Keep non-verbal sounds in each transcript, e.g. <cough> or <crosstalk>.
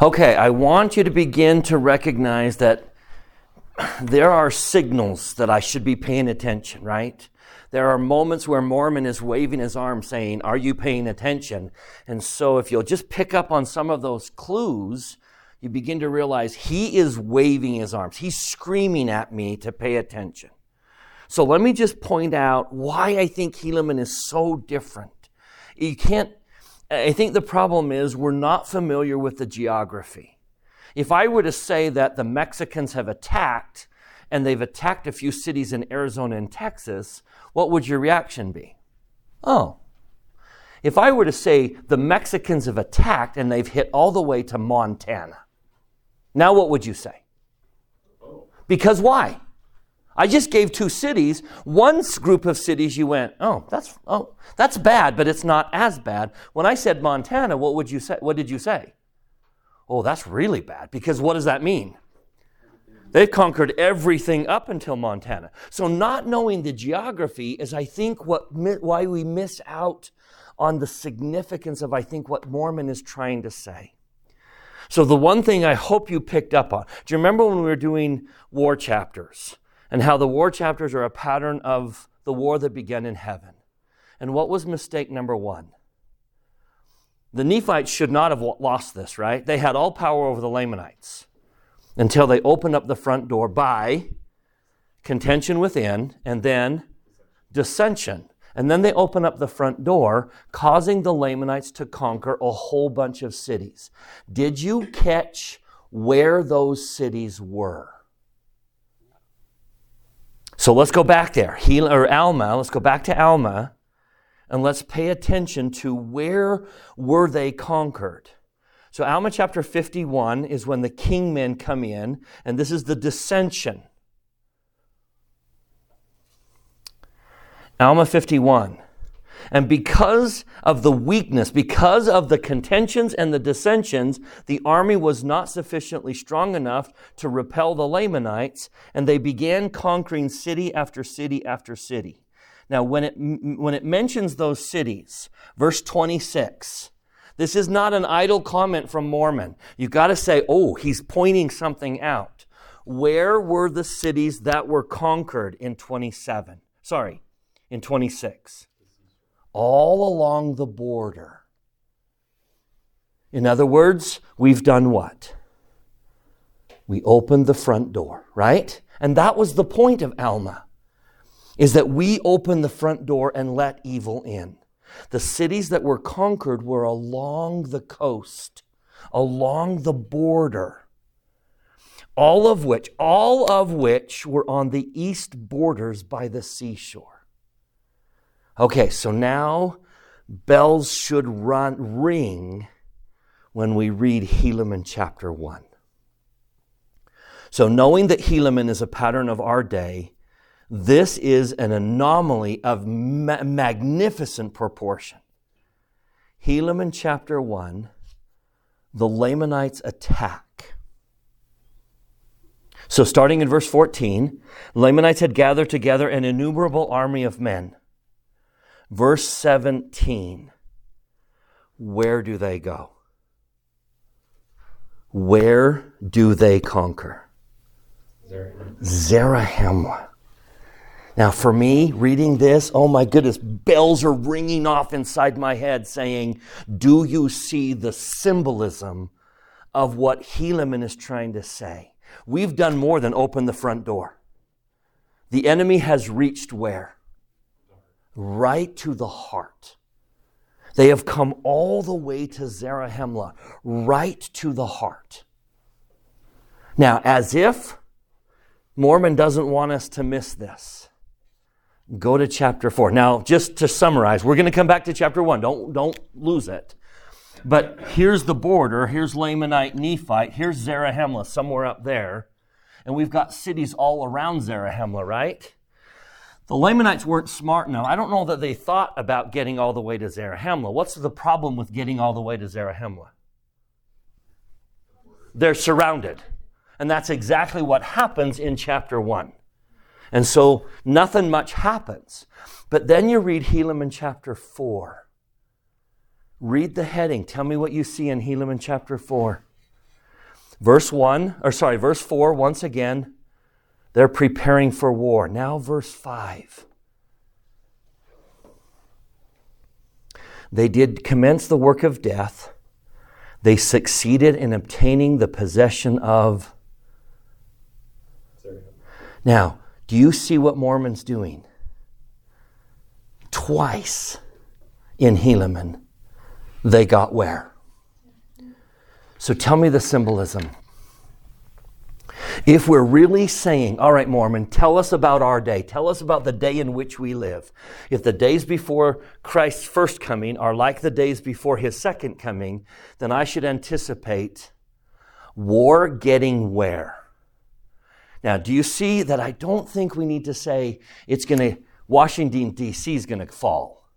Okay, I want you to begin to recognize that there are signals that I should be paying attention, right? There are moments where Mormon is waving his arm saying, Are you paying attention? And so if you'll just pick up on some of those clues, you begin to realize he is waving his arms. He's screaming at me to pay attention. So let me just point out why I think Helaman is so different. You can't, I think the problem is we're not familiar with the geography. If I were to say that the Mexicans have attacked and they've attacked a few cities in Arizona and Texas, what would your reaction be? Oh. If I were to say the Mexicans have attacked and they've hit all the way to Montana, now what would you say? Oh. Because why? I just gave two cities. One group of cities you went, oh, that's oh, that's bad, but it's not as bad. When I said Montana, what would you say? What did you say? Oh, that's really bad because what does that mean? They've conquered everything up until Montana. So not knowing the geography is, I think, what why we miss out on the significance of, I think, what Mormon is trying to say. So the one thing I hope you picked up on. Do you remember when we were doing war chapters? And how the war chapters are a pattern of the war that began in heaven. And what was mistake number one? The Nephites should not have lost this, right? They had all power over the Lamanites until they opened up the front door by contention within and then dissension. And then they open up the front door, causing the Lamanites to conquer a whole bunch of cities. Did you catch where those cities were? So let's go back there. He, or Alma, let's go back to Alma and let's pay attention to where were they conquered. So Alma chapter 51 is when the kingmen come in, and this is the dissension. Alma 51. And because of the weakness, because of the contentions and the dissensions, the army was not sufficiently strong enough to repel the Lamanites, and they began conquering city after city after city. Now, when it, when it mentions those cities, verse 26, this is not an idle comment from Mormon. You've got to say, oh, he's pointing something out. Where were the cities that were conquered in 27? Sorry, in 26 all along the border. In other words, we've done what? We opened the front door, right? And that was the point of Alma, is that we opened the front door and let evil in. The cities that were conquered were along the coast, along the border. All of which, all of which were on the east borders by the seashore. Okay, so now bells should run, ring when we read Helaman chapter 1. So, knowing that Helaman is a pattern of our day, this is an anomaly of ma- magnificent proportion. Helaman chapter 1, the Lamanites attack. So, starting in verse 14, Lamanites had gathered together an innumerable army of men. Verse 17. Where do they go? Where do they conquer? Zarahemla. Now, for me, reading this, oh my goodness, bells are ringing off inside my head saying, Do you see the symbolism of what Helaman is trying to say? We've done more than open the front door. The enemy has reached where? Right to the heart. They have come all the way to Zarahemla, right to the heart. Now, as if Mormon doesn't want us to miss this, go to chapter 4. Now, just to summarize, we're going to come back to chapter 1. Don't, don't lose it. But here's the border. Here's Lamanite, Nephite. Here's Zarahemla, somewhere up there. And we've got cities all around Zarahemla, right? The Lamanites weren't smart enough. I don't know that they thought about getting all the way to Zarahemla. What's the problem with getting all the way to Zarahemla? They're surrounded. And that's exactly what happens in chapter 1. And so nothing much happens. But then you read Helaman chapter 4. Read the heading. Tell me what you see in Helaman chapter 4. Verse 1, or sorry, verse 4, once again, they're preparing for war. Now, verse 5. They did commence the work of death. They succeeded in obtaining the possession of. Now, do you see what Mormon's doing? Twice in Helaman, they got where? So tell me the symbolism. If we're really saying, all right, Mormon, tell us about our day, tell us about the day in which we live. If the days before Christ's first coming are like the days before his second coming, then I should anticipate war getting where? Now, do you see that I don't think we need to say it's going to, Washington, D.C. is going to fall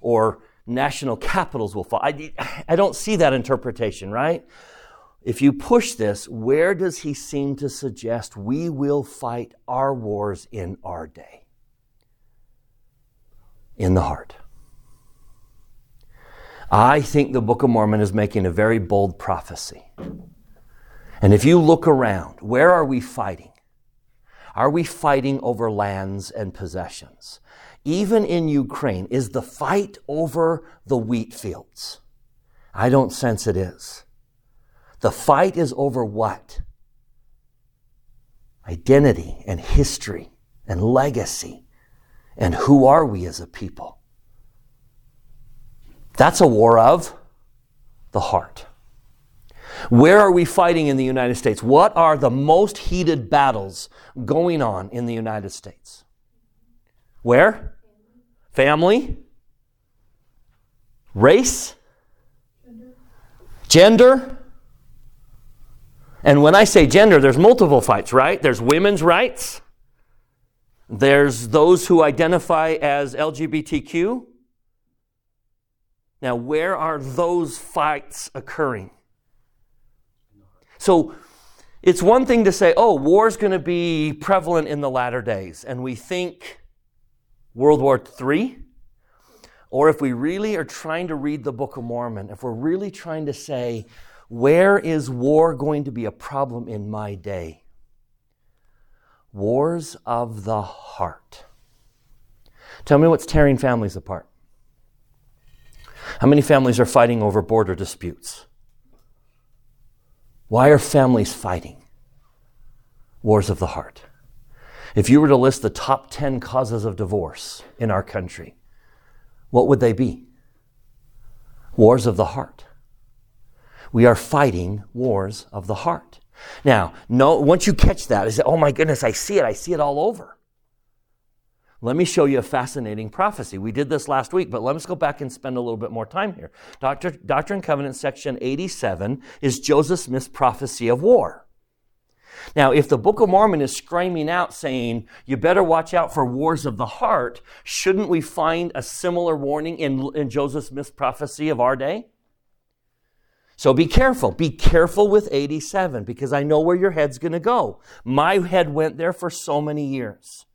or national capitals will fall. I, I don't see that interpretation, right? If you push this, where does he seem to suggest we will fight our wars in our day? In the heart. I think the Book of Mormon is making a very bold prophecy. And if you look around, where are we fighting? Are we fighting over lands and possessions? Even in Ukraine, is the fight over the wheat fields? I don't sense it is. The fight is over what? Identity and history and legacy. And who are we as a people? That's a war of the heart. Where are we fighting in the United States? What are the most heated battles going on in the United States? Where? Family? Race? Gender? And when I say gender, there's multiple fights, right? There's women's rights. There's those who identify as LGBTQ. Now, where are those fights occurring? So, it's one thing to say, oh, war's going to be prevalent in the latter days, and we think World War III. Or if we really are trying to read the Book of Mormon, if we're really trying to say, where is war going to be a problem in my day? Wars of the heart. Tell me what's tearing families apart. How many families are fighting over border disputes? Why are families fighting? Wars of the heart. If you were to list the top 10 causes of divorce in our country, what would they be? Wars of the heart. We are fighting wars of the heart. Now, no, once you catch that, oh my goodness, I see it. I see it all over. Let me show you a fascinating prophecy. We did this last week, but let's go back and spend a little bit more time here. Doctor, Doctrine and Covenant, section 87, is Joseph Smith's prophecy of war. Now, if the Book of Mormon is screaming out saying, you better watch out for wars of the heart, shouldn't we find a similar warning in, in Joseph Smith's prophecy of our day? So be careful. Be careful with 87 because I know where your head's going to go. My head went there for so many years.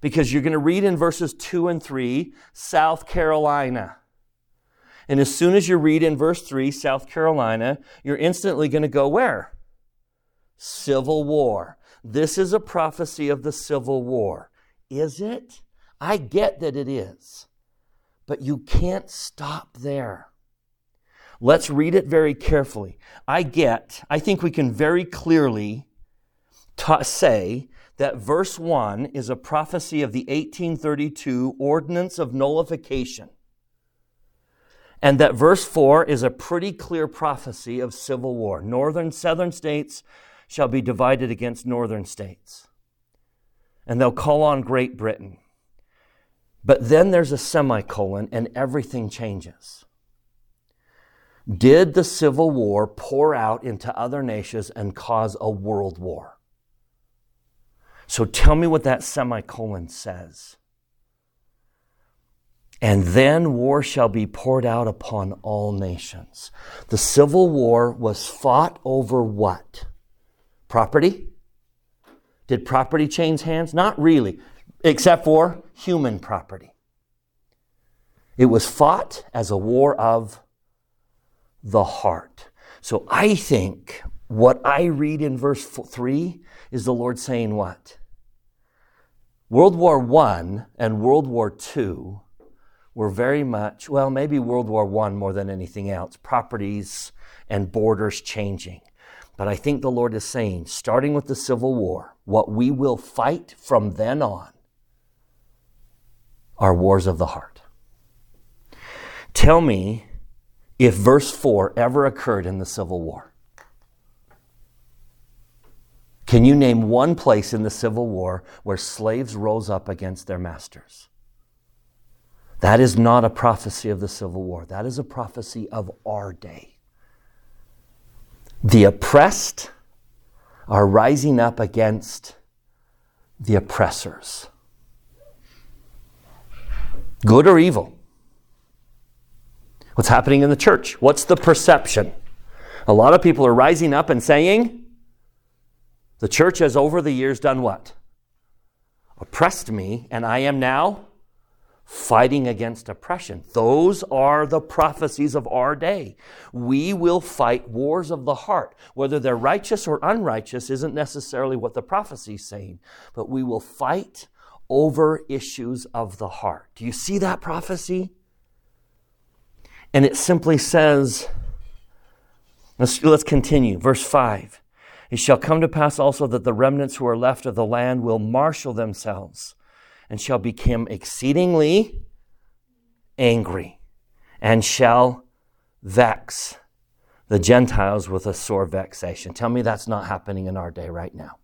Because you're going to read in verses 2 and 3, South Carolina. And as soon as you read in verse 3, South Carolina, you're instantly going to go where? Civil War. This is a prophecy of the Civil War. Is it? I get that it is. But you can't stop there. Let's read it very carefully. I get, I think we can very clearly ta- say that verse 1 is a prophecy of the 1832 Ordinance of Nullification. And that verse 4 is a pretty clear prophecy of civil war. Northern, southern states shall be divided against northern states. And they'll call on Great Britain. But then there's a semicolon and everything changes. Did the Civil War pour out into other nations and cause a world war? So tell me what that semicolon says. And then war shall be poured out upon all nations. The Civil War was fought over what? Property? Did property change hands? Not really, except for human property. It was fought as a war of the heart. So I think what I read in verse 3 is the Lord saying what? World War I and World War II were very much, well, maybe World War I more than anything else, properties and borders changing. But I think the Lord is saying, starting with the Civil War, what we will fight from then on are wars of the heart. Tell me if verse 4 ever occurred in the Civil War. Can you name one place in the Civil War where slaves rose up against their masters? That is not a prophecy of the Civil War. That is a prophecy of our day. The oppressed are rising up against the oppressors. Good or evil? What's happening in the church? What's the perception? A lot of people are rising up and saying, the church has over the years done what? Oppressed me, and I am now fighting against oppression. Those are the prophecies of our day. We will fight wars of the heart. Whether they're righteous or unrighteous isn't necessarily what the prophecy is saying, but we will fight over issues of the heart. Do you see that prophecy? And it simply says, let's, let's continue. Verse 5. It shall come to pass also that the remnants who are left of the land will marshal themselves and shall become exceedingly angry and shall vex the Gentiles with a sore vexation. Tell me that's not happening in our day right now.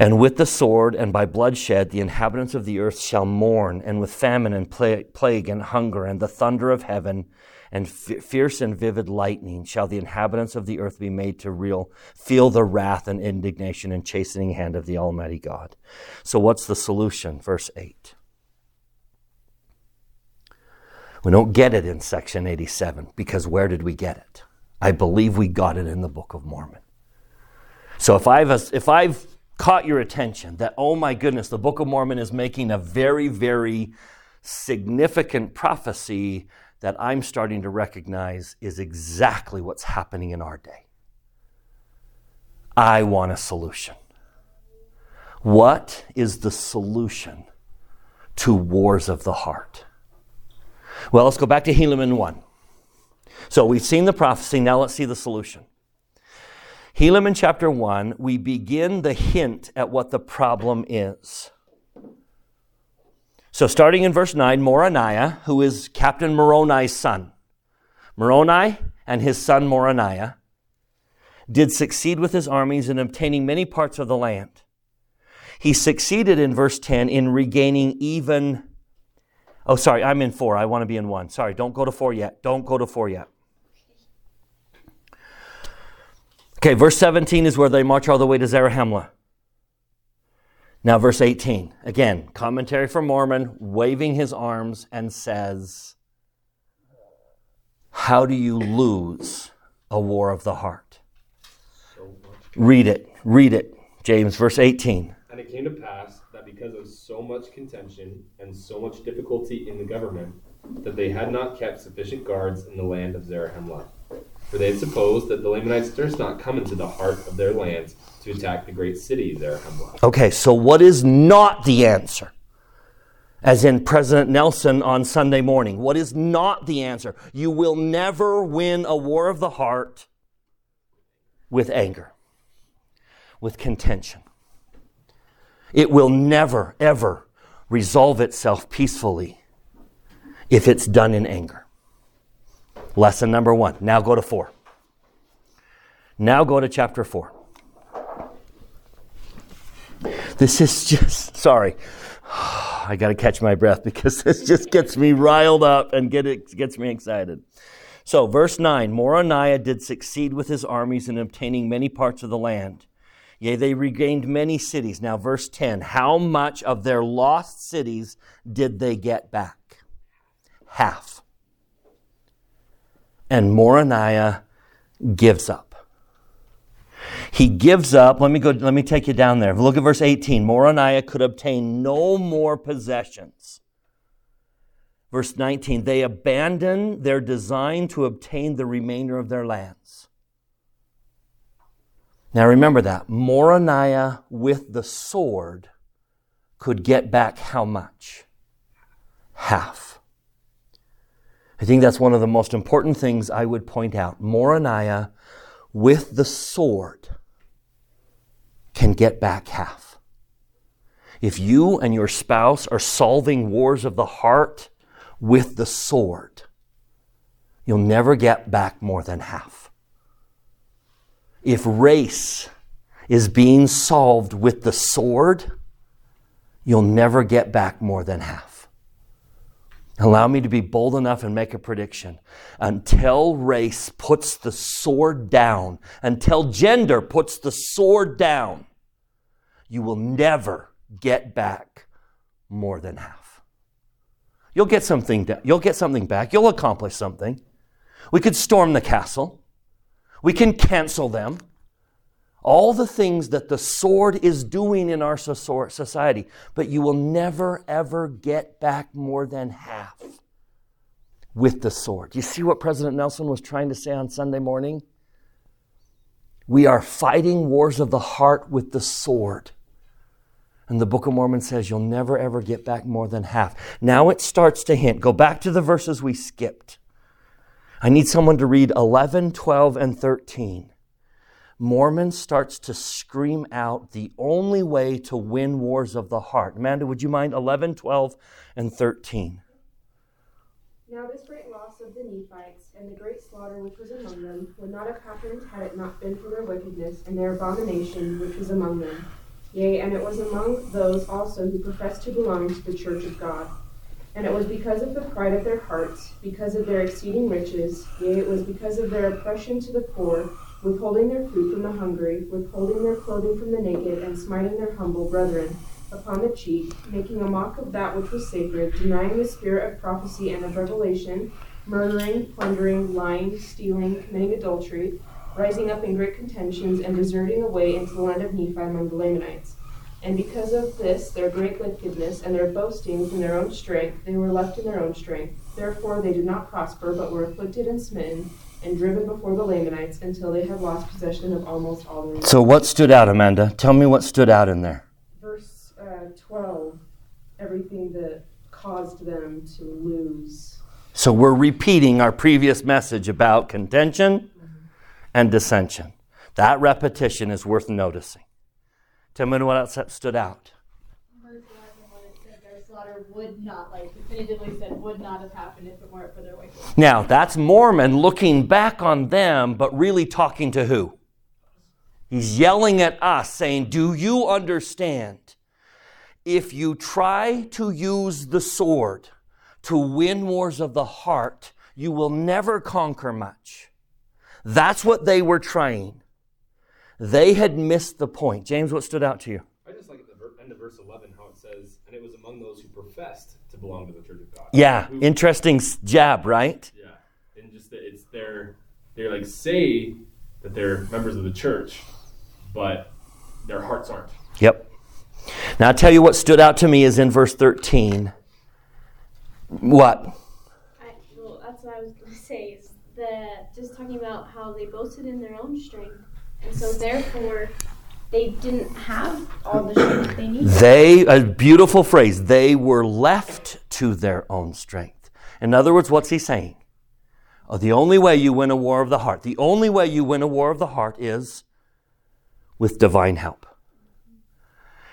And with the sword and by bloodshed, the inhabitants of the earth shall mourn, and with famine and plague and hunger and the thunder of heaven and fierce and vivid lightning shall the inhabitants of the earth be made to real, feel the wrath and indignation and chastening hand of the Almighty God. So, what's the solution? Verse 8. We don't get it in section 87 because where did we get it? I believe we got it in the Book of Mormon. So if I've, if I've caught your attention that, oh my goodness, the Book of Mormon is making a very, very significant prophecy that I'm starting to recognize is exactly what's happening in our day. I want a solution. What is the solution to wars of the heart? Well, let's go back to Helaman 1. So we've seen the prophecy, now let's see the solution. Helaman chapter 1, we begin the hint at what the problem is. So, starting in verse 9, Moronihah, who is Captain Moroni's son, Moroni and his son Moronihah did succeed with his armies in obtaining many parts of the land. He succeeded in verse 10 in regaining even. Oh, sorry, I'm in four. I want to be in one. Sorry, don't go to four yet. Don't go to four yet. Okay, verse 17 is where they march all the way to Zarahemla. Now, verse 18, again, commentary from Mormon, waving his arms and says, How do you lose a war of the heart? Read it, read it. James, verse 18. And it came to pass that because of so much contention and so much difficulty in the government, that they had not kept sufficient guards in the land of Zarahemla. For they had supposed that the Lamanites durst not come into the heart of their lands to attack the great city Zarahemla. Okay, so what is not the answer? As in President Nelson on Sunday morning. What is not the answer? You will never win a war of the heart with anger, with contention. It will never, ever resolve itself peacefully if it's done in anger. Lesson number one. Now go to four. Now go to chapter four. This is just, sorry. <sighs> I got to catch my breath because this just gets me riled up and get it, gets me excited. So, verse 9 Moronihah did succeed with his armies in obtaining many parts of the land. Yea, they regained many cities. Now, verse 10 How much of their lost cities did they get back? Half. And Moronihah gives up. He gives up. Let me go, let me take you down there. Look at verse 18. Moronihah could obtain no more possessions. Verse 19, they abandon their design to obtain the remainder of their lands. Now remember that. Moronihah with the sword could get back how much? Half. I think that's one of the most important things I would point out. Moronihah with the sword can get back half. If you and your spouse are solving wars of the heart with the sword, you'll never get back more than half. If race is being solved with the sword, you'll never get back more than half. Allow me to be bold enough and make a prediction. Until race puts the sword down, until gender puts the sword down, you will never get back more than half. You'll get something, you'll get something back. You'll accomplish something. We could storm the castle. We can cancel them. All the things that the sword is doing in our society, but you will never ever get back more than half with the sword. You see what President Nelson was trying to say on Sunday morning? We are fighting wars of the heart with the sword. And the Book of Mormon says you'll never ever get back more than half. Now it starts to hint. Go back to the verses we skipped. I need someone to read 11, 12, and 13. Mormon starts to scream out the only way to win wars of the heart. Amanda, would you mind 11, 12, and 13? Now, this great loss of the Nephites and the great slaughter which was among them would not have happened had it not been for their wickedness and their abomination which was among them Yea, and it was among those also who professed to belong to the church of God. And it was because of the pride of their hearts, because of their exceeding riches, yea, it was because of their oppression to the poor, withholding their food from the hungry, withholding their clothing from the naked, and smiting their humble brethren upon the cheek, making a mock of that which was sacred, denying the spirit of prophecy and of revelation, murdering, plundering, lying, stealing, committing adultery rising up in great contentions and deserting away into the land of Nephi among the Lamanites. And because of this, their great wickedness, and their boastings in their own strength, they were left in their own strength. Therefore they did not prosper, but were afflicted and smitten, and driven before the Lamanites until they had lost possession of almost all their. So, what stood out, Amanda? Tell me what stood out in there. Verse uh, 12 everything that caused them to lose. So, we're repeating our previous message about contention and dissension. That repetition is worth noticing. Tell me what else stood out. Verse 11, when it said their slaughter would not, like definitively said, would not have happened if it weren't for their wickedness. Now, that's Mormon looking back on them, but really talking to who? He's yelling at us, saying, Do you understand? If you try to use the sword to win wars of the heart, you will never conquer much. That's what they were trying. They had missed the point. James, what stood out to you? I just like at the end of verse 11 how it says, and it was among those who professed to belong to the church of God. Yeah, who, interesting jab, right? Yeah, and just that it's their, they're like say that they're members of the church, but their hearts aren't. Yep. Now, I'll tell you what stood out to me is in verse 13. What? I, well, that's what I was going <laughs> to say. Is that just talking about how they boasted in their own strength, and so therefore they didn't have all the strength they needed. They, a beautiful phrase, they were left to their own strength. In other words, what's he saying? Oh, the only way you win a war of the heart, the only way you win a war of the heart is with divine help.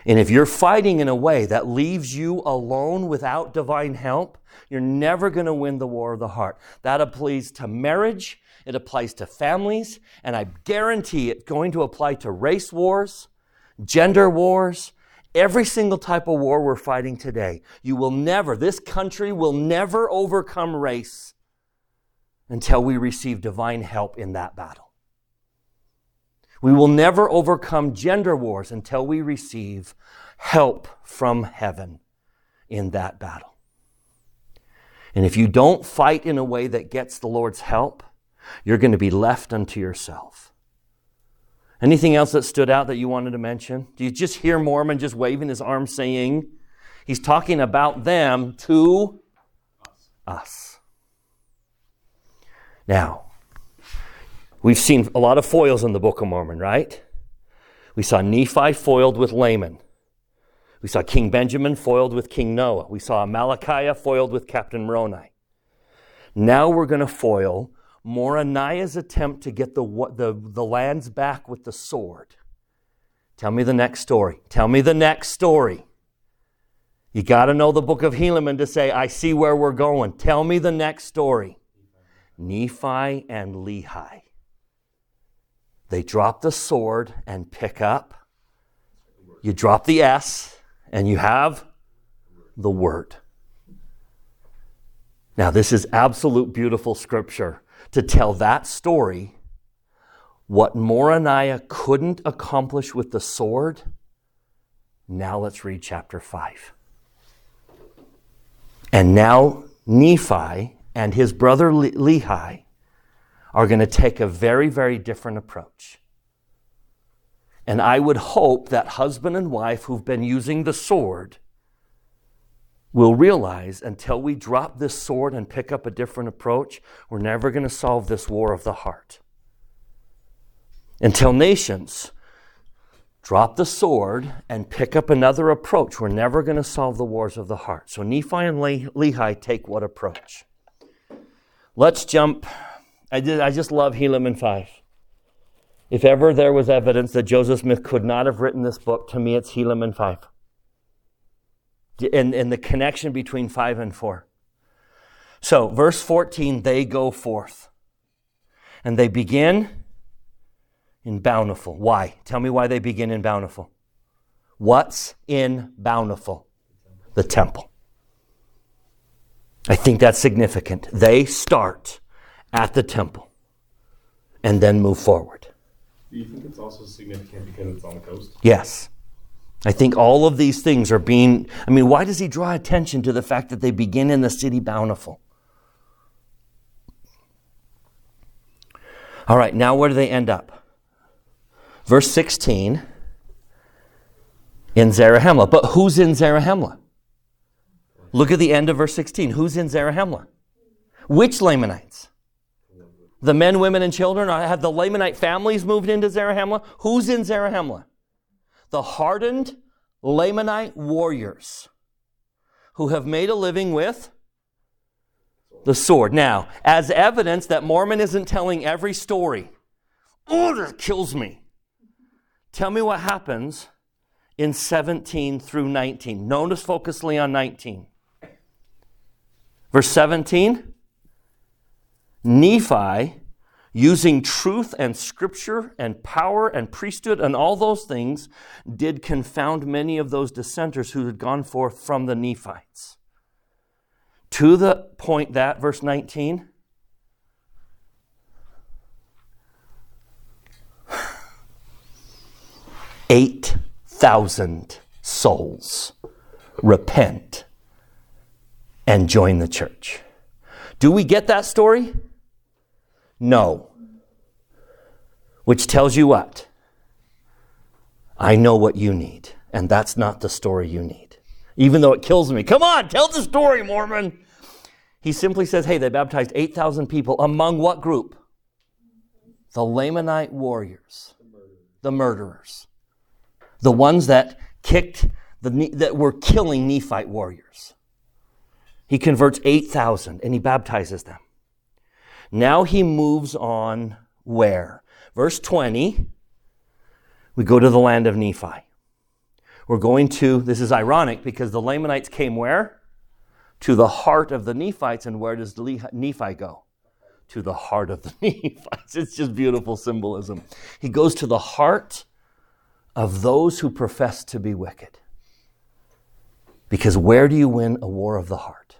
And if you're fighting in a way that leaves you alone without divine help, you're never going to win the war of the heart. That applies to marriage, it applies to families, and I guarantee it's going to apply to race wars, gender wars, every single type of war we're fighting today. You will never, this country will never overcome race until we receive divine help in that battle. We will never overcome gender wars until we receive help from heaven in that battle. And if you don't fight in a way that gets the Lord's help, you're going to be left unto yourself. Anything else that stood out that you wanted to mention? Do you just hear Mormon just waving his arm saying, he's talking about them to us. Now, we've seen a lot of foils in the Book of Mormon, right? We saw Nephi foiled with Laman. We saw King Benjamin foiled with King Noah. We saw Amalickiah foiled with Captain Moroni. Now we're going to foil Moronihah's attempt to get the, the, the lands back with the sword. Tell me the next story. Tell me the next story. You got to know the book of Helaman to say, I see where we're going. Tell me the next story. Nephi and Lehi. They drop the sword and pick up. You drop the S and you have the word. Now, this is absolute beautiful scripture to tell that story. What Moronihah couldn't accomplish with the sword. Now let's read chapter 5. And now Nephi and his brother Lehi are going to take a very, very different approach. And I would hope that husband and wife who've been using the sword will realize until we drop this sword and pick up a different approach, we're never going to solve this war of the heart. Until nations drop the sword and pick up another approach, we're never going to solve the wars of the heart. So Nephi and Lehi take what approach? Let's jump. I, did, I just love Helaman 5. If ever there was evidence that Joseph Smith could not have written this book, to me it's Helaman 5. And, and the connection between 5 and 4. So, verse 14, they go forth. And they begin in bountiful. Why? Tell me why they begin in bountiful. What's in bountiful? The temple. I think that's significant. They start at the temple and then move forward. Do you think it's also significant because it's on the coast? Yes. I think all of these things are being. I mean, why does he draw attention to the fact that they begin in the city bountiful? All right, now where do they end up? Verse 16 in Zarahemla. But who's in Zarahemla? Look at the end of verse 16. Who's in Zarahemla? Which Lamanites? The men, women, and children? Have the Lamanite families moved into Zarahemla? Who's in Zarahemla? The hardened Lamanite warriors who have made a living with the sword. Now, as evidence that Mormon isn't telling every story, oh, that kills me. Tell me what happens in 17 through 19. Notice focusly on 19. Verse 17 Nephi, using truth and scripture and power and priesthood and all those things, did confound many of those dissenters who had gone forth from the Nephites. To the point that, verse 19, eight thousand souls repent and join the church. Do we get that story? No. Which tells you what? I know what you need, and that's not the story you need. Even though it kills me. Come on, tell the story, Mormon. He simply says, hey, they baptized 8,000 people. Among what group? The Lamanite warriors, the murderers, the ones that kicked, the, that were killing Nephite warriors. He converts 8,000 and he baptizes them. Now he moves on where? Verse 20, we go to the land of Nephi. We're going to, this is ironic because the Lamanites came where? To the heart of the Nephites. And where does Nephi go? To the heart of the <laughs> Nephites. It's just beautiful symbolism. He goes to the heart of those who profess to be wicked. Because where do you win a war of the heart?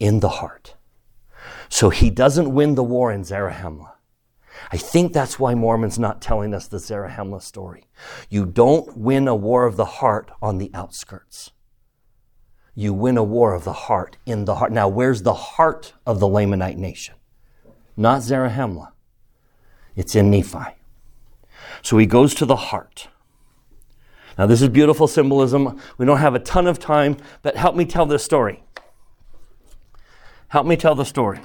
In the heart. So he doesn't win the war in Zarahemla. I think that's why Mormon's not telling us the Zarahemla story. You don't win a war of the heart on the outskirts. You win a war of the heart in the heart. Now, where's the heart of the Lamanite nation? Not Zarahemla. It's in Nephi. So he goes to the heart. Now, this is beautiful symbolism. We don't have a ton of time, but help me tell this story. Help me tell the story.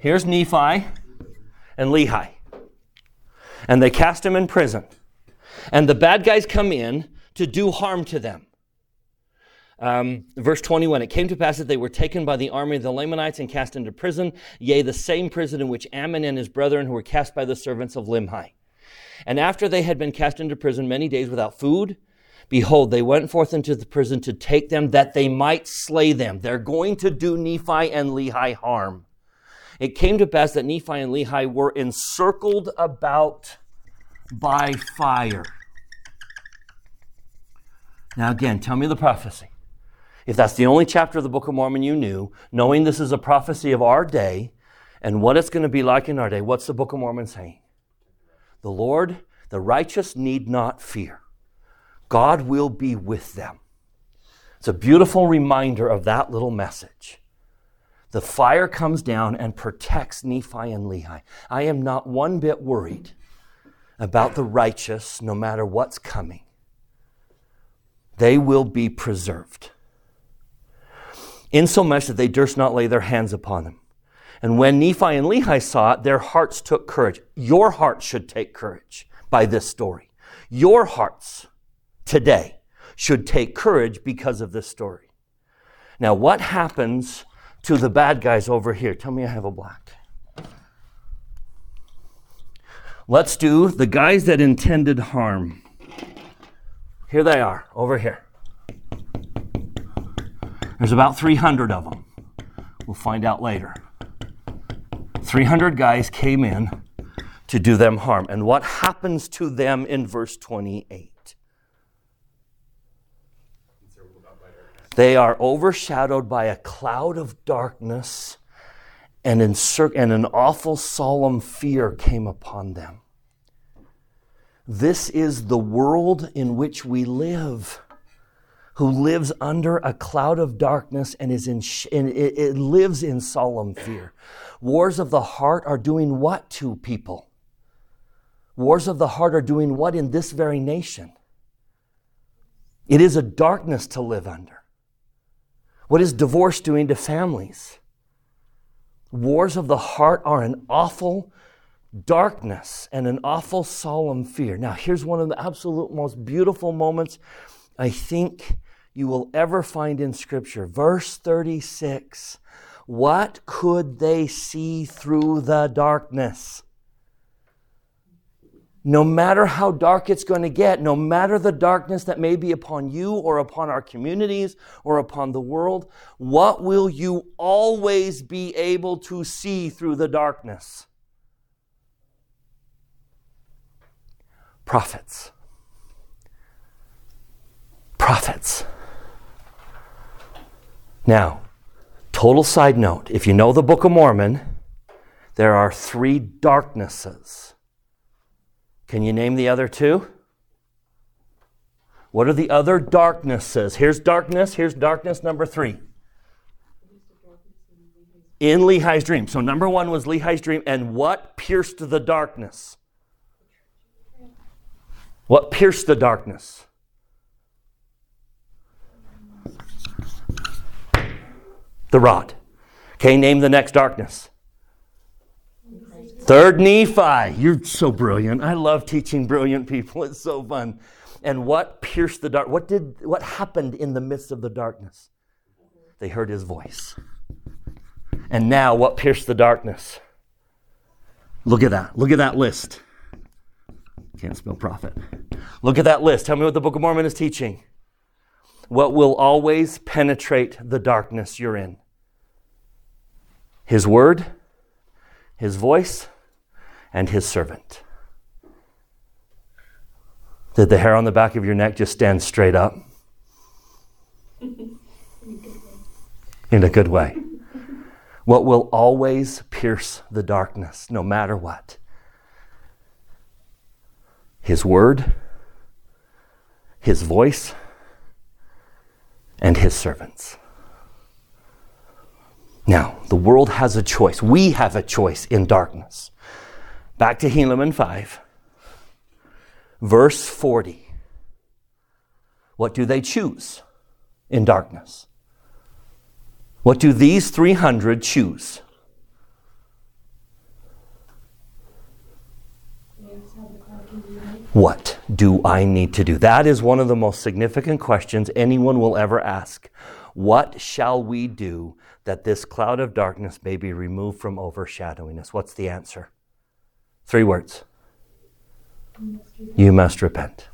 Here's Nephi and Lehi. And they cast him in prison. And the bad guys come in to do harm to them. Um, verse 21 It came to pass that they were taken by the army of the Lamanites and cast into prison, yea, the same prison in which Ammon and his brethren who were cast by the servants of Limhi. And after they had been cast into prison many days without food, behold, they went forth into the prison to take them that they might slay them. They're going to do Nephi and Lehi harm. It came to pass that Nephi and Lehi were encircled about by fire. Now, again, tell me the prophecy. If that's the only chapter of the Book of Mormon you knew, knowing this is a prophecy of our day and what it's going to be like in our day, what's the Book of Mormon saying? The Lord, the righteous need not fear. God will be with them. It's a beautiful reminder of that little message. The fire comes down and protects Nephi and Lehi. I am not one bit worried about the righteous, no matter what's coming. They will be preserved insomuch that they durst not lay their hands upon them. And when Nephi and Lehi saw it, their hearts took courage. Your heart should take courage by this story. Your hearts today should take courage because of this story. Now, what happens to the bad guys over here? Tell me I have a black. Let's do the guys that intended harm. Here they are, over here. There's about 300 of them. We'll find out later. 300 guys came in to do them harm. And what happens to them in verse 28? They are overshadowed by a cloud of darkness, and, encir- and an awful, solemn fear came upon them. This is the world in which we live who lives under a cloud of darkness and is in, sh- and it, it lives in solemn fear. Wars of the heart are doing what to people? Wars of the heart are doing what in this very nation? It is a darkness to live under. What is divorce doing to families? Wars of the heart are an awful darkness and an awful solemn fear. Now, here's one of the absolute most beautiful moments I think you will ever find in Scripture. Verse 36 What could they see through the darkness? No matter how dark it's going to get, no matter the darkness that may be upon you or upon our communities or upon the world, what will you always be able to see through the darkness? Prophets. Prophets. Now, total side note if you know the Book of Mormon, there are three darknesses. Can you name the other two? What are the other darknesses? Here's darkness, here's darkness number three. In Lehi's dream. So, number one was Lehi's dream, and what pierced the darkness? What pierced the darkness? the rod. Okay, name the next darkness. Third Nephi. You're so brilliant. I love teaching brilliant people. It's so fun. And what pierced the dark? What did what happened in the midst of the darkness? They heard his voice. And now what pierced the darkness? Look at that. Look at that list. Can't spell prophet. Look at that list. Tell me what the Book of Mormon is teaching what will always penetrate the darkness you're in His Word, His voice, and His servant. Did the hair on the back of your neck just stand straight up? In a good way. What will always pierce the darkness, no matter what? His word, His voice, and his servants. Now, the world has a choice. We have a choice in darkness. Back to Helaman 5, verse 40. What do they choose in darkness? What do these 300 choose? What do I need to do? That is one of the most significant questions anyone will ever ask. What shall we do that this cloud of darkness may be removed from overshadowing us? What's the answer? Three words. You must repent.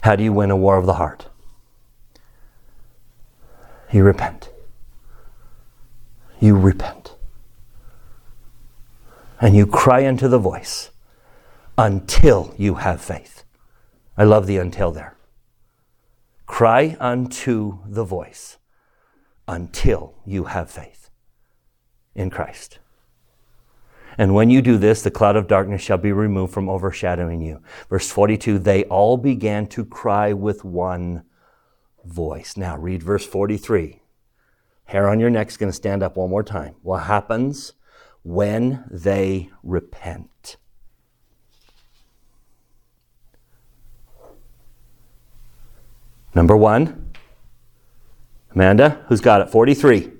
How do you win a war of the heart? You repent. You repent. And you cry into the voice until you have faith. I love the until there. Cry unto the voice until you have faith in Christ. And when you do this, the cloud of darkness shall be removed from overshadowing you. Verse 42 they all began to cry with one voice. Now read verse 43. Hair on your neck is going to stand up one more time. What happens when they repent? Number one. Amanda, who's got it? 43.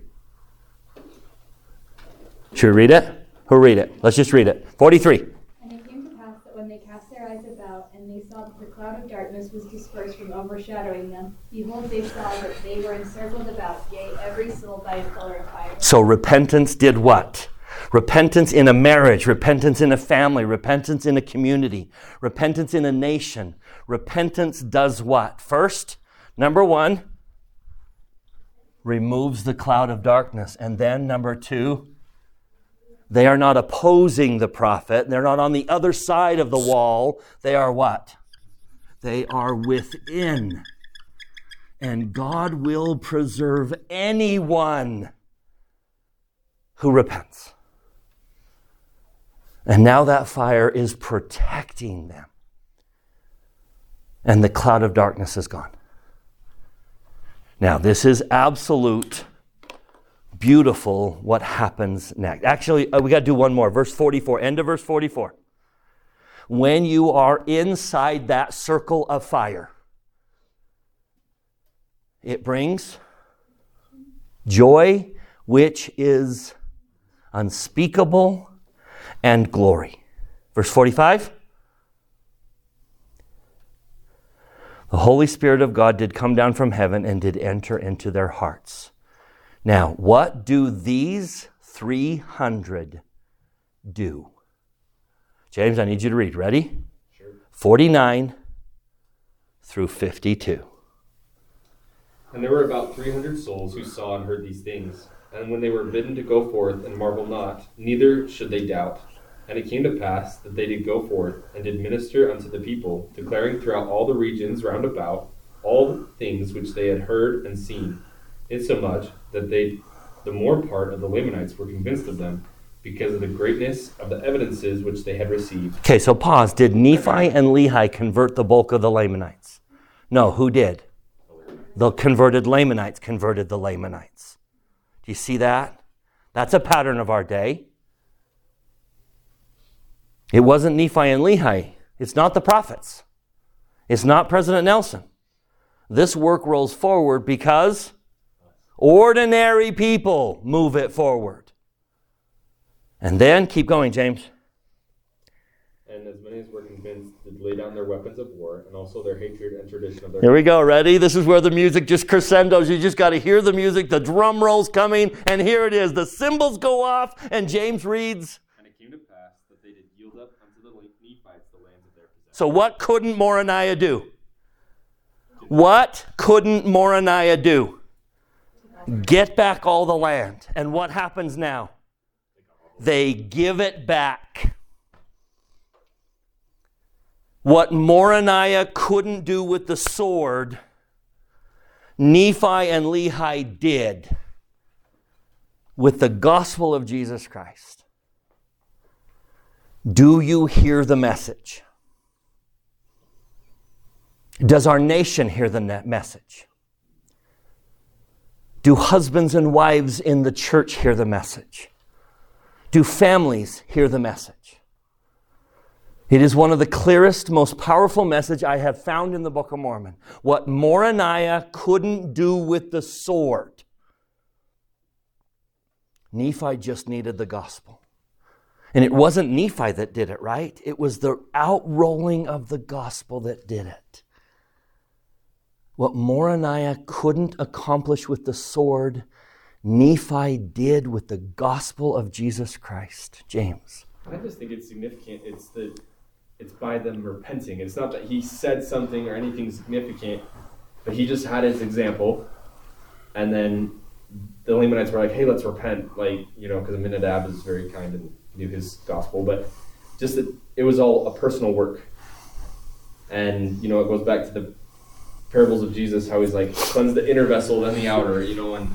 Should we read it? Who read it? Let's just read it. 43. And it came to pass that when they cast their eyes about, and they saw that the cloud of darkness was dispersed from overshadowing them, behold, they saw that they were encircled about, yea, every soul by a pillar of fire. So repentance did what? Repentance in a marriage, repentance in a family, repentance in a community, repentance in a nation. Repentance does what? First, number one, removes the cloud of darkness. And then, number two, they are not opposing the prophet. They're not on the other side of the wall. They are what? They are within. And God will preserve anyone who repents. And now that fire is protecting them. And the cloud of darkness is gone. Now, this is absolute beautiful what happens next. Actually, uh, we got to do one more. Verse 44, end of verse 44. When you are inside that circle of fire, it brings joy, which is unspeakable, and glory. Verse 45. The Holy Spirit of God did come down from heaven and did enter into their hearts. Now, what do these 300 do? James, I need you to read. Ready? Sure. 49 through 52. And there were about three hundred souls who saw and heard these things. And when they were bidden to go forth and marvel not, neither should they doubt. And it came to pass that they did go forth and did minister unto the people, declaring throughout all the regions round about all the things which they had heard and seen, insomuch that they, the more part of the Lamanites, were convinced of them, because of the greatness of the evidences which they had received. Okay, so pause. Did Nephi and Lehi convert the bulk of the Lamanites? No, who did? The converted Lamanites converted the Lamanites. Do you see that? That's a pattern of our day. It wasn't Nephi and Lehi. It's not the prophets. It's not President Nelson. This work rolls forward because ordinary people move it forward. And then keep going, James. And as many as were convinced did lay down their weapons of war, and also their hatred and tradition of their Here we go. Ready? This is where the music just crescendos. You just got to hear the music. The drum rolls coming, and here it is. The cymbals go off, and James reads. And it came to pass that they did yield up unto the Nephites the lands of their possession. So, what couldn't Moronihah do? What couldn't Moronihah do? Get back all the land. And what happens now? They give it back. What Moronihah couldn't do with the sword, Nephi and Lehi did with the gospel of Jesus Christ. Do you hear the message? Does our nation hear the message? Do husbands and wives in the church hear the message? Do families hear the message? It is one of the clearest, most powerful message I have found in the Book of Mormon. What Moronihah couldn't do with the sword, Nephi just needed the gospel. And it wasn't Nephi that did it, right? It was the outrolling of the gospel that did it. What Moronihah couldn't accomplish with the sword, Nephi did with the gospel of Jesus Christ. James. I just think it's significant. It's the it's by them repenting. It's not that he said something or anything significant, but he just had his example, and then the Lamanites were like, "Hey, let's repent," like you know, because Aminadab is very kind and knew his gospel, but just that it was all a personal work, and you know, it goes back to the parables of Jesus, how he's like cleanse the inner vessel, then the outer, you know, and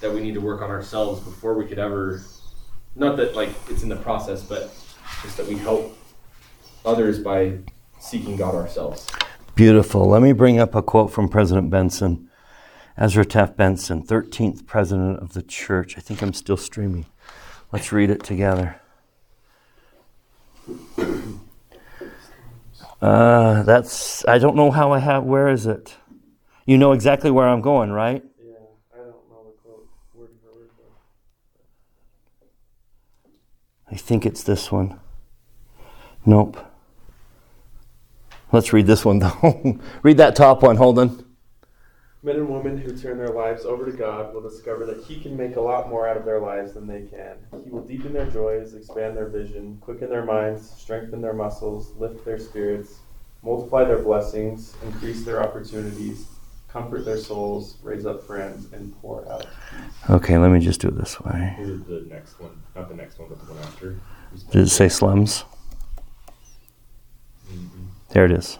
that we need to work on ourselves before we could ever, not that like it's in the process, but just that we help others by seeking God ourselves. Beautiful. Let me bring up a quote from President Benson. Ezra Taft Benson, 13th president of the church. I think I'm still streaming. Let's read it together. Uh, that's, I don't know how I have, where is it? You know exactly where I'm going, right? Yeah, I don't know the quote word for word. I think it's this one. Nope. Let's read this one though. <laughs> read that top one, Holden. Men and women who turn their lives over to God will discover that He can make a lot more out of their lives than they can. He will deepen their joys, expand their vision, quicken their minds, strengthen their muscles, lift their spirits, multiply their blessings, increase their opportunities, comfort their souls, raise up friends, and pour out. Okay, let me just do it this way. This is the next one, not the next one, but the one after. Did it say slums? Mm-hmm. There it is.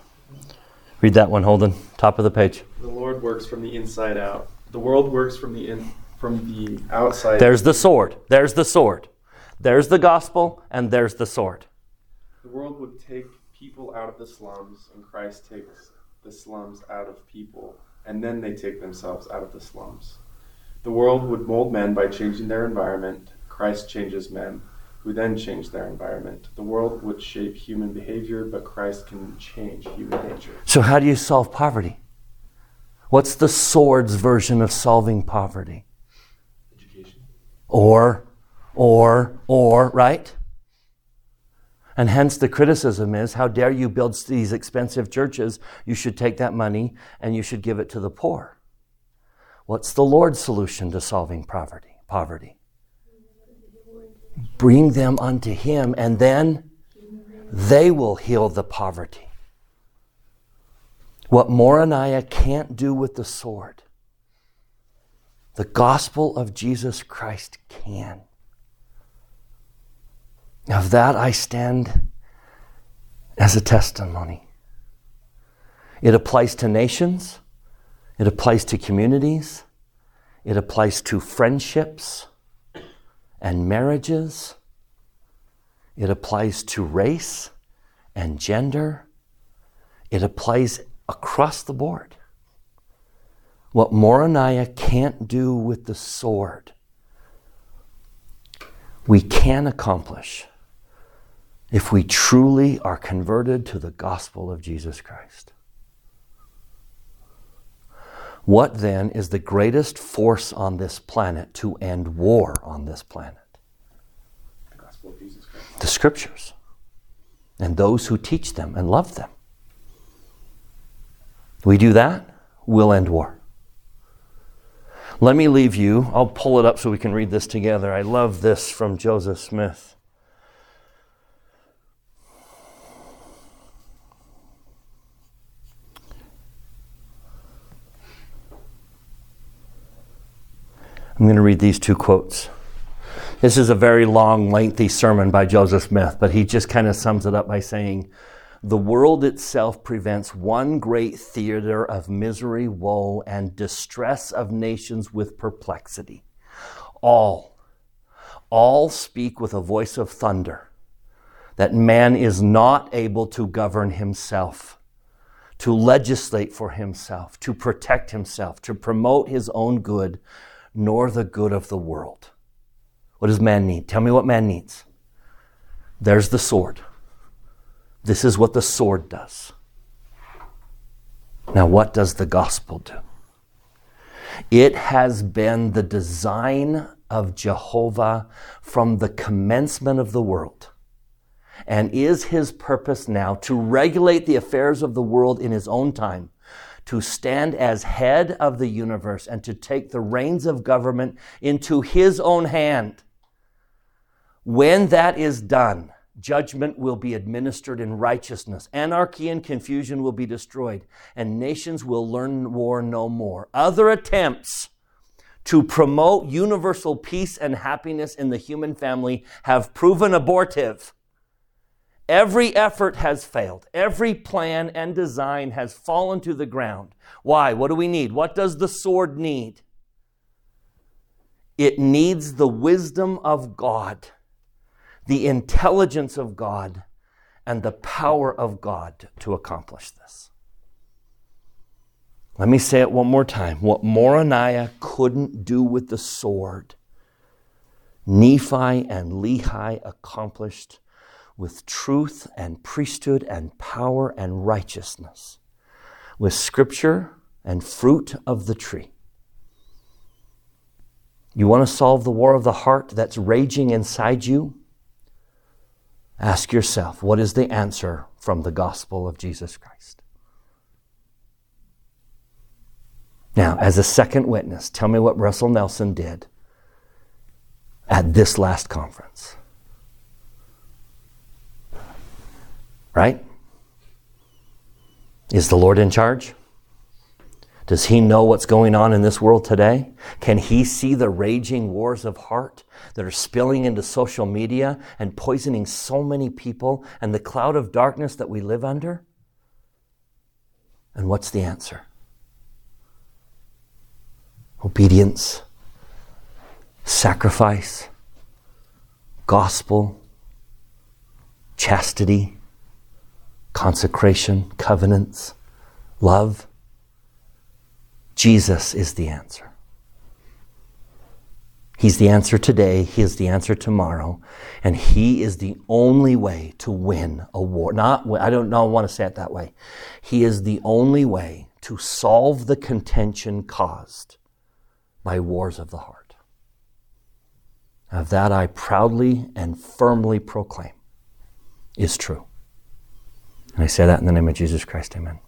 Read that one, Holden. Top of the page. The Lord works from the inside out. The world works from the in, from the outside. There's the sword. There's the sword. There's the gospel, and there's the sword. The world would take people out of the slums, and Christ takes the slums out of people, and then they take themselves out of the slums. The world would mold men by changing their environment. Christ changes men, who then change their environment. The world would shape human behavior, but Christ can change human nature. So, how do you solve poverty? What's the sword's version of solving poverty? Education. Or, or, or, right? And hence the criticism is how dare you build these expensive churches? You should take that money and you should give it to the poor. What's the Lord's solution to solving poverty? Poverty. Bring them unto him and then they will heal the poverty. What Moronihah can't do with the sword, the gospel of Jesus Christ can. Of that I stand as a testimony. It applies to nations, it applies to communities, it applies to friendships and marriages, it applies to race and gender, it applies across the board. What Moronihah can't do with the sword, we can accomplish if we truly are converted to the gospel of Jesus Christ. What then is the greatest force on this planet to end war on this planet? The gospel of Jesus Christ. The scriptures and those who teach them and love them. We do that, we'll end war. Let me leave you. I'll pull it up so we can read this together. I love this from Joseph Smith. I'm going to read these two quotes. This is a very long, lengthy sermon by Joseph Smith, but he just kind of sums it up by saying, The world itself prevents one great theater of misery, woe, and distress of nations with perplexity. All, all speak with a voice of thunder that man is not able to govern himself, to legislate for himself, to protect himself, to promote his own good, nor the good of the world. What does man need? Tell me what man needs. There's the sword. This is what the sword does. Now, what does the gospel do? It has been the design of Jehovah from the commencement of the world and is his purpose now to regulate the affairs of the world in his own time, to stand as head of the universe, and to take the reins of government into his own hand. When that is done, judgment will be administered in righteousness, anarchy and confusion will be destroyed, and nations will learn war no more. Other attempts to promote universal peace and happiness in the human family have proven abortive. Every effort has failed. Every plan and design has fallen to the ground. Why? What do we need? What does the sword need? It needs the wisdom of God, the intelligence of God, and the power of God to accomplish this. Let me say it one more time. What Moronihah couldn't do with the sword, Nephi and Lehi accomplished with truth and priesthood and power and righteousness, with scripture and fruit of the tree. You want to solve the war of the heart that's raging inside you? Ask yourself, what is the answer from the gospel of Jesus Christ? Now, as a second witness, tell me what Russell Nelson did at this last conference. Right? Is the Lord in charge? Does he know what's going on in this world today? Can he see the raging wars of heart that are spilling into social media and poisoning so many people and the cloud of darkness that we live under? And what's the answer? Obedience, sacrifice, gospel, chastity consecration, covenants, love. Jesus is the answer. He's the answer today, He is the answer tomorrow, and He is the only way to win a war. Not, I don't know, I want to say it that way. He is the only way to solve the contention caused by wars of the heart. Of that I proudly and firmly proclaim is true. And I say that in the name of Jesus Christ. Amen.